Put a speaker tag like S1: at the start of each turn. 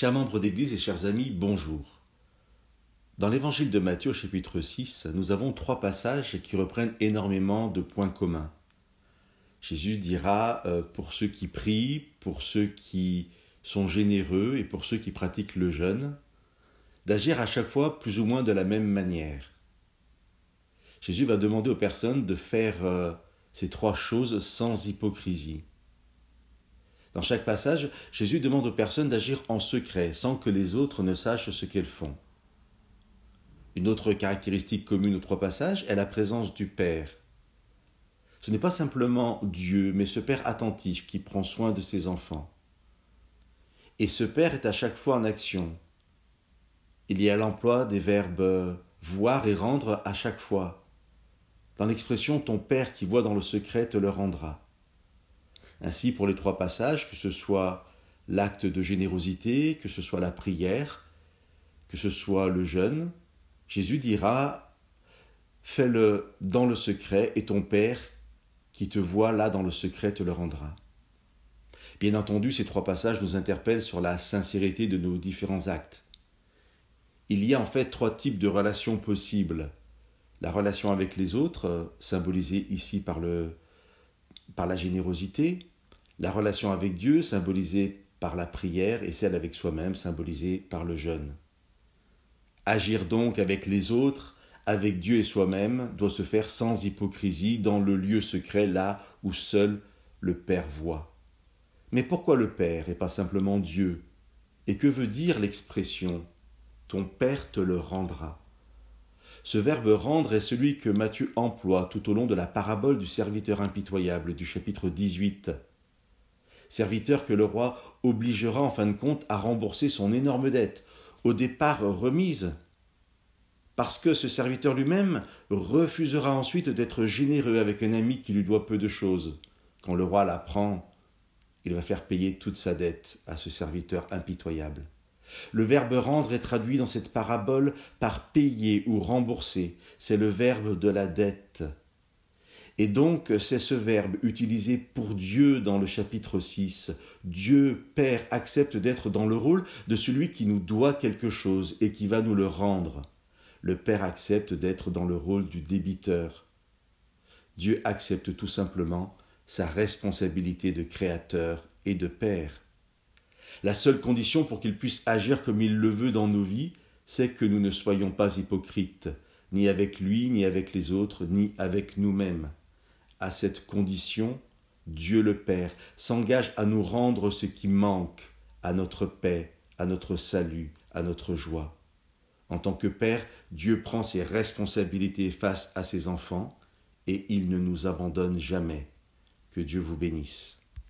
S1: Chers membres d'Église et chers amis, bonjour. Dans l'évangile de Matthieu chapitre 6, nous avons trois passages qui reprennent énormément de points communs. Jésus dira euh, pour ceux qui prient, pour ceux qui sont généreux et pour ceux qui pratiquent le jeûne, d'agir à chaque fois plus ou moins de la même manière. Jésus va demander aux personnes de faire euh, ces trois choses sans hypocrisie. Dans chaque passage, Jésus demande aux personnes d'agir en secret, sans que les autres ne sachent ce qu'elles font. Une autre caractéristique commune aux trois passages est la présence du Père. Ce n'est pas simplement Dieu, mais ce Père attentif qui prend soin de ses enfants. Et ce Père est à chaque fois en action. Il y a l'emploi des verbes voir et rendre à chaque fois. Dans l'expression ton Père qui voit dans le secret te le rendra. Ainsi, pour les trois passages, que ce soit l'acte de générosité, que ce soit la prière, que ce soit le jeûne, Jésus dira Fais-le dans le secret et ton Père qui te voit là dans le secret te le rendra. Bien entendu, ces trois passages nous interpellent sur la sincérité de nos différents actes. Il y a en fait trois types de relations possibles. La relation avec les autres, symbolisée ici par, par la générosité, la relation avec Dieu, symbolisée par la prière, et celle avec soi-même, symbolisée par le jeûne. Agir donc avec les autres, avec Dieu et soi-même, doit se faire sans hypocrisie, dans le lieu secret, là où seul le Père voit. Mais pourquoi le Père et pas simplement Dieu? Et que veut dire l'expression Ton Père te le rendra? Ce verbe rendre est celui que Matthieu emploie tout au long de la parabole du serviteur impitoyable du chapitre 18 serviteur que le roi obligera en fin de compte à rembourser son énorme dette, au départ remise, parce que ce serviteur lui-même refusera ensuite d'être généreux avec un ami qui lui doit peu de choses. Quand le roi l'apprend, il va faire payer toute sa dette à ce serviteur impitoyable. Le verbe rendre est traduit dans cette parabole par payer ou rembourser. C'est le verbe de la dette. Et donc, c'est ce verbe utilisé pour Dieu dans le chapitre 6. Dieu, Père, accepte d'être dans le rôle de celui qui nous doit quelque chose et qui va nous le rendre. Le Père accepte d'être dans le rôle du débiteur. Dieu accepte tout simplement sa responsabilité de créateur et de Père. La seule condition pour qu'il puisse agir comme il le veut dans nos vies, c'est que nous ne soyons pas hypocrites, ni avec lui, ni avec les autres, ni avec nous-mêmes à cette condition, Dieu le Père s'engage à nous rendre ce qui manque à notre paix, à notre salut, à notre joie. En tant que Père, Dieu prend ses responsabilités face à ses enfants et il ne nous abandonne jamais. Que Dieu vous bénisse.